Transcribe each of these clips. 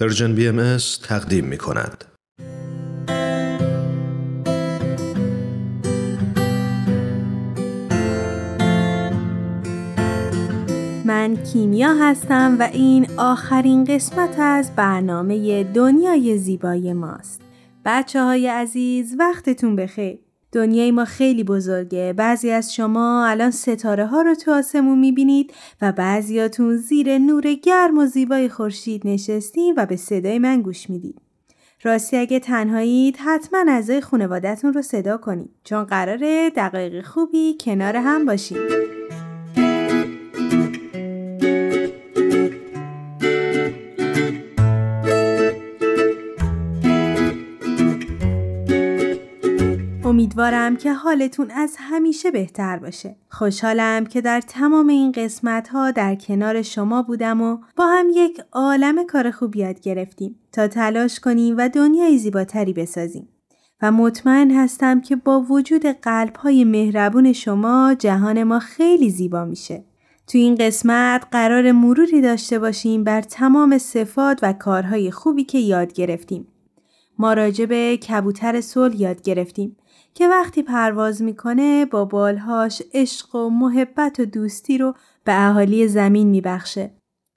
Persian BMS تقدیم می کند. من کیمیا هستم و این آخرین قسمت از برنامه دنیای زیبای ماست. بچه های عزیز وقتتون بخیر. دنیای ما خیلی بزرگه. بعضی از شما الان ستاره ها رو تو آسمون می‌بینید و بعضیاتون زیر نور گرم و زیبای خورشید نشستین و به صدای من گوش می‌دید. راستی اگه تنهایید حتما اعضای خانوادهتون رو صدا کنید چون قراره دقایق خوبی کنار هم باشید. امیدوارم که حالتون از همیشه بهتر باشه. خوشحالم که در تمام این قسمت ها در کنار شما بودم و با هم یک عالم کار خوب یاد گرفتیم تا تلاش کنیم و دنیای زیباتری بسازیم. و مطمئن هستم که با وجود قلب های مهربون شما جهان ما خیلی زیبا میشه. تو این قسمت قرار مروری داشته باشیم بر تمام صفات و کارهای خوبی که یاد گرفتیم. ما راجع کبوتر صلح یاد گرفتیم که وقتی پرواز می‌کنه با بالهاش عشق و محبت و دوستی رو به اهالی زمین میبخشه.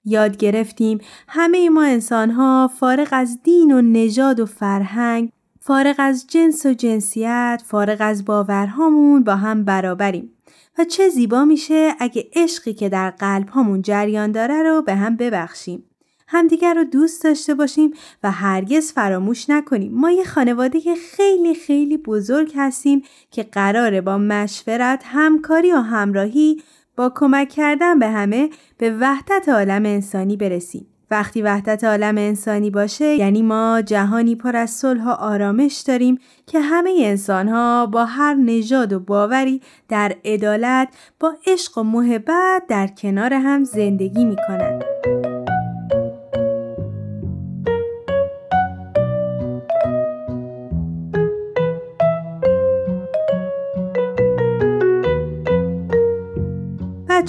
یاد گرفتیم همه ما انسانها فارغ از دین و نژاد و فرهنگ فارغ از جنس و جنسیت فارغ از باورهامون با هم برابریم و چه زیبا میشه اگه عشقی که در قلب هامون جریان داره رو به هم ببخشیم همدیگر رو دوست داشته باشیم و هرگز فراموش نکنیم ما یه خانواده خیلی خیلی بزرگ هستیم که قراره با مشورت همکاری و همراهی با کمک کردن به همه به وحدت عالم انسانی برسیم وقتی وحدت عالم انسانی باشه یعنی ما جهانی پر از صلح و آرامش داریم که همه انسان ها با هر نژاد و باوری در عدالت با عشق و محبت در کنار هم زندگی می کنند.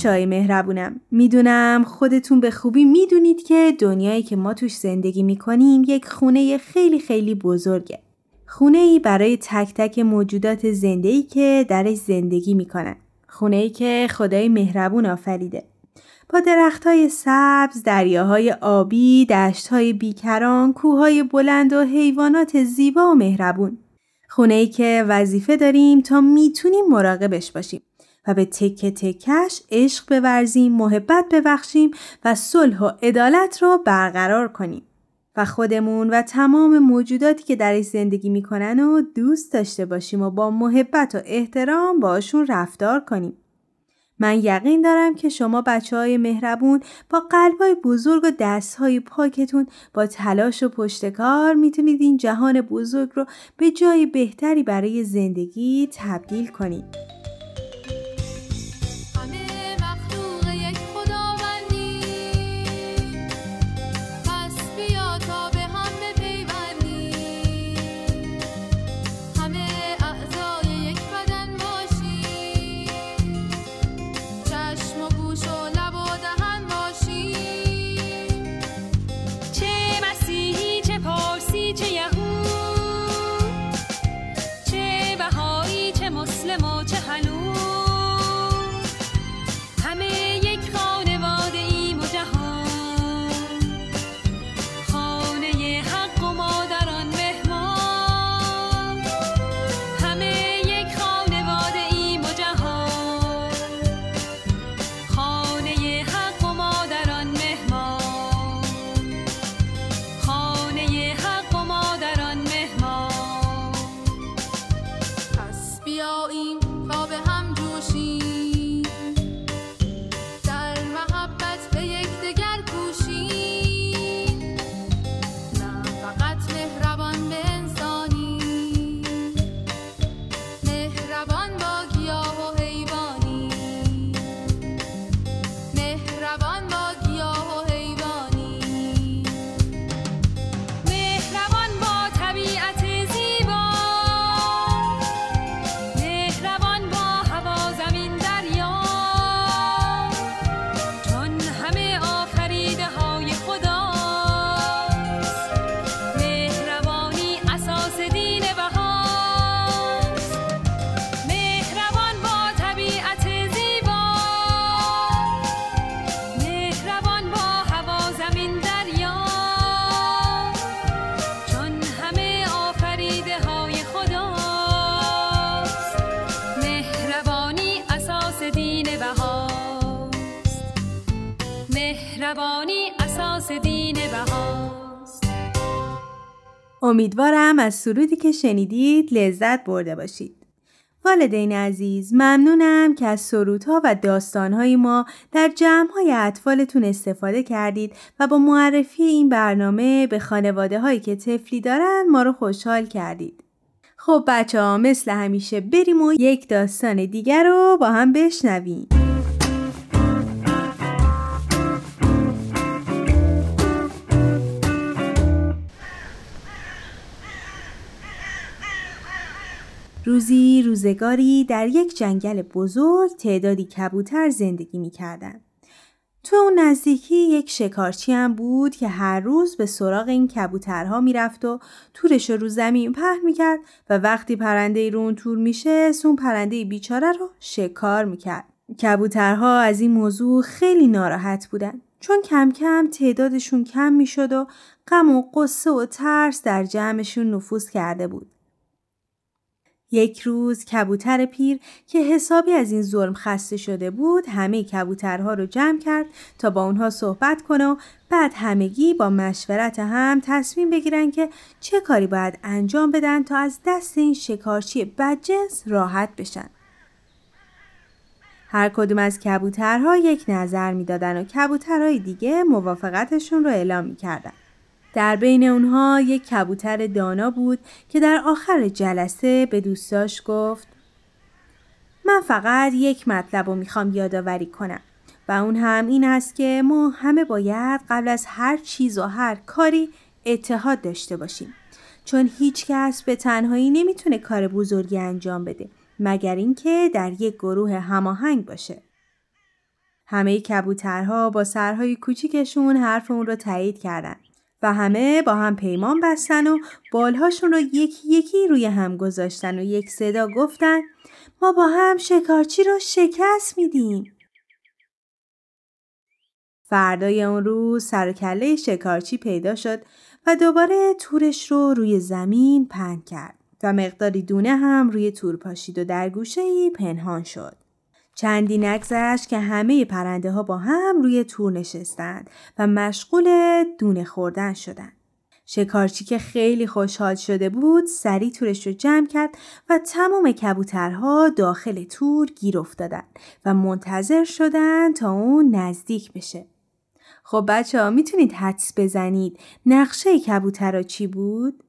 بچه های مهربونم می‌دونم خودتون به خوبی می‌دونید که دنیایی که ما توش زندگی می‌کنیم یک خونه خیلی خیلی بزرگه خونه ای برای تک تک موجودات زندگی که درش زندگی می‌کنن خونه ای که خدای مهربون آفریده با درخت های سبز، دریاهای آبی، دشت های بیکران، کوههای بلند و حیوانات زیبا و مهربون. خونه ای که وظیفه داریم تا می‌تونیم مراقبش باشیم. و به تکه تکش عشق بورزیم، محبت ببخشیم و صلح و عدالت را برقرار کنیم. و خودمون و تمام موجوداتی که درش زندگی می‌کنن و دوست داشته باشیم و با محبت و احترام باشون رفتار کنیم. من یقین دارم که شما بچه های مهربون با قلبای بزرگ و دستهای پاکتون با تلاش و پشتکار می‌تونید این جهان بزرگ رو به جای بهتری برای زندگی تبدیل کنید. مهربانی اساس دین بهاست امیدوارم از سرودی که شنیدید لذت برده باشید والدین عزیز ممنونم که از سرودها و داستانهای ما در جمعهای اطفالتون استفاده کردید و با معرفی این برنامه به خانواده هایی که تفلی دارن ما رو خوشحال کردید. خب بچه ها مثل همیشه بریم و یک داستان دیگر رو با هم بشنویم. روزی روزگاری در یک جنگل بزرگ تعدادی کبوتر زندگی می کردن. تو اون نزدیکی یک شکارچی هم بود که هر روز به سراغ این کبوترها می‌رفت و تورش رو زمین پهن می‌کرد و وقتی پرنده رو اون تور میشه اون پرنده بیچاره رو شکار می‌کرد. کبوترها از این موضوع خیلی ناراحت بودن چون کم کم تعدادشون کم می‌شد و غم و قصه و ترس در جمعشون نفوذ کرده بود. یک روز کبوتر پیر که حسابی از این ظلم خسته شده بود همه کبوترها رو جمع کرد تا با اونها صحبت کنه و بعد همگی با مشورت هم تصمیم بگیرن که چه کاری باید انجام بدن تا از دست این شکارچی بدجنس راحت بشن. هر کدوم از کبوترها یک نظر می‌دادن و کبوترهای دیگه موافقتشون رو اعلام می‌کردن. در بین اونها یک کبوتر دانا بود که در آخر جلسه به دوستاش گفت من فقط یک مطلب رو می‌خوام یادآوری کنم و اون هم این است که ما همه باید قبل از هر چیز و هر کاری اتحاد داشته باشیم. چون هیچ کس به تنهایی نمی‌تونه کار بزرگی انجام بده مگر اینکه در یک گروه هماهنگ باشه. همه کبوترها با سرهای کوچیکشون حرف اون رو تایید کردند و همه با هم پیمان بستن و بالهاشون رو یکی یکی روی هم گذاشتن و یک صدا گفتن ما با هم شکارچی رو شکست میدیم. فردای اون روز سر کله شکارچی پیدا شد و دوباره تورش رو روی زمین پهن کرد و مقداری دونه هم روی تور پاشید و در گوشه پنهان شد. چندی نگذشت که همه پرنده ها با هم روی تور نشستند و مشغول دونه خوردن شدند. شکارچی که خیلی خوشحال شده بود سری تورش رو جمع کرد و تمام کبوترها داخل تور گیر افتادن و منتظر شدن تا اون نزدیک بشه. خب بچه ها می‌تونید حدس بزنید نقشه کبوترها چی بود؟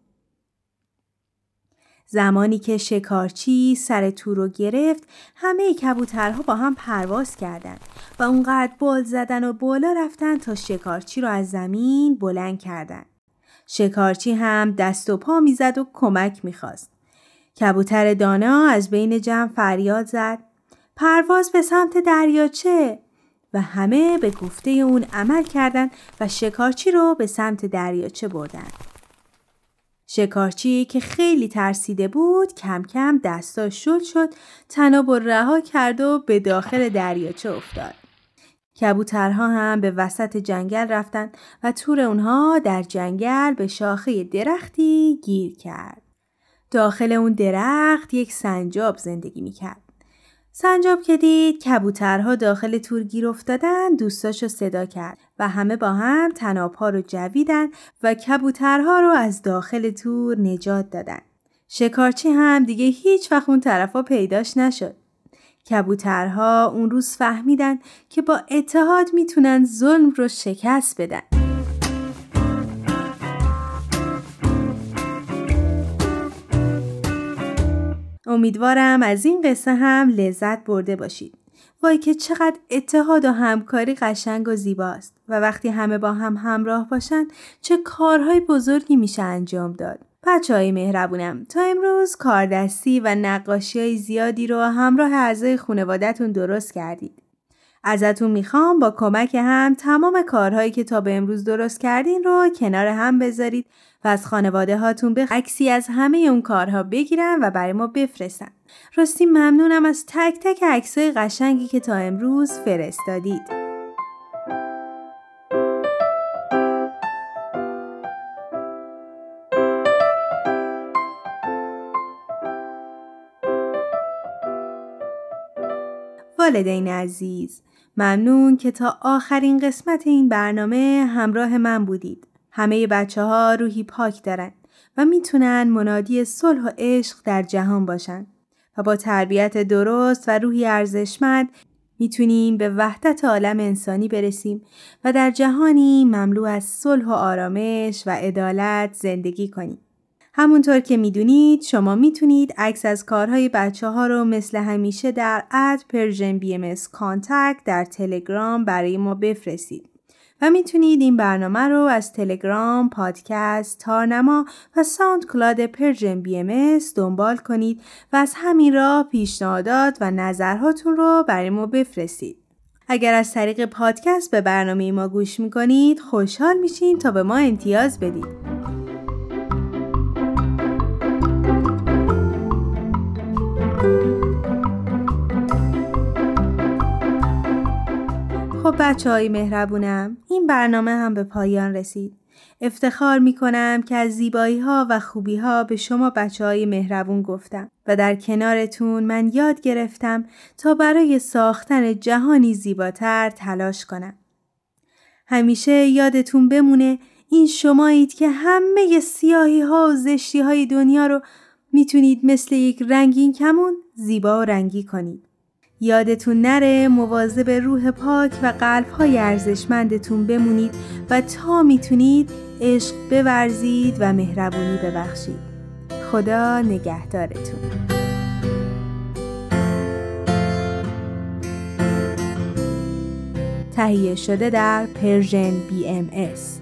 زمانی که شکارچی سر تور رو گرفت همه کبوترها با هم پرواز کردند و اونقدر بال زدن و بالا رفتن تا شکارچی رو از زمین بلند کردند. شکارچی هم دست و پا می‌زد و کمک می‌خواست. کبوتر دانا از بین جمع فریاد زد پرواز به سمت دریاچه و همه به گفته اون عمل کردند و شکارچی رو به سمت دریاچه بردند. شکارچی که خیلی ترسیده بود کم کم دستاش شل شد تناب و رها کرد و به داخل دریاچه افتاد. کبوترها هم به وسط جنگل رفتن و تور اونها در جنگل به شاخه درختی گیر کرد. داخل اون درخت یک سنجاب زندگی می‌کرد. سنجاب که دید کبوترها داخل تور گیر افتادن دوستاشو صدا کرد و همه با هم تنابها رو جویدن و کبوترها رو از داخل تور نجات دادن. شکارچی هم دیگه هیچ وقت اون طرفا پیداش نشد. کبوترها اون روز فهمیدن که با اتحاد می‌تونن ظلم رو شکست بدن. امیدوارم از این قصه هم لذت برده باشید. وای که چقدر اتحاد و همکاری قشنگ و زیباست و وقتی همه با هم همراه باشن چه کارهای بزرگی میشه انجام داد. بچه های مهربونم تا امروز کاردستی و نقاشی های زیادی رو همراه اعضای خانوادهتون درست کردید. ازتون می‌خوام با کمک هم تمام کارهایی که تا به امروز درست کردین رو کنار هم بذارید و از خانواده هاتون به عکسی از همه اون کارها بگیرن و برای ما بفرستن. راستی ممنونم از تک تک عکسای قشنگی که تا امروز فرستادید. والدین عزیز ممنون که تا آخرین قسمت این برنامه همراه من بودید. همه بچه ها روحی پاک دارن و می‌تونن منادی صلح و عشق در جهان باشن و با تربیت درست و روحی ارزشمند می‌تونیم به وحدت عالم انسانی برسیم و در جهانی مملو از صلح و آرامش و عدالت زندگی کنیم. همونطور که می‌دونید شما می‌تونید عکس از کارهای بچه ها رو مثل همیشه در at Persian BMS در تلگرام برای ما بفرستید. و می‌تونید این برنامه رو از تلگرام، پادکست، تارنما و SoundCloud Persian BMS دنبال کنید و از همین راه پیشنهادات و نظرهاتون رو برای ما بفرستید. اگر از طریق پادکست به برنامه ما گوش می‌کنید خوشحال میشیم تا به ما امتیاز بدید. خب بچه های مهربونم این برنامه هم به پایان رسید. افتخار می کنم که از زیبایی ها و خوبی ها به شما بچه های مهربون گفتم و در کنارتون من یاد گرفتم تا برای ساختن جهانی زیباتر تلاش کنم. همیشه یادتون بمونه این شمایید که همه سیاهی ها و زشتی های دنیا رو می‌تونید مثل یک رنگین کمون زیبا و رنگی کنید. یادتون نره مواظب روح پاک و قلب های ارزشمندتون بمونید و تا می‌تونید عشق بورزید و مهربونی ببخشید. خدا نگهدارتون. تهیه شده در پرژن BMS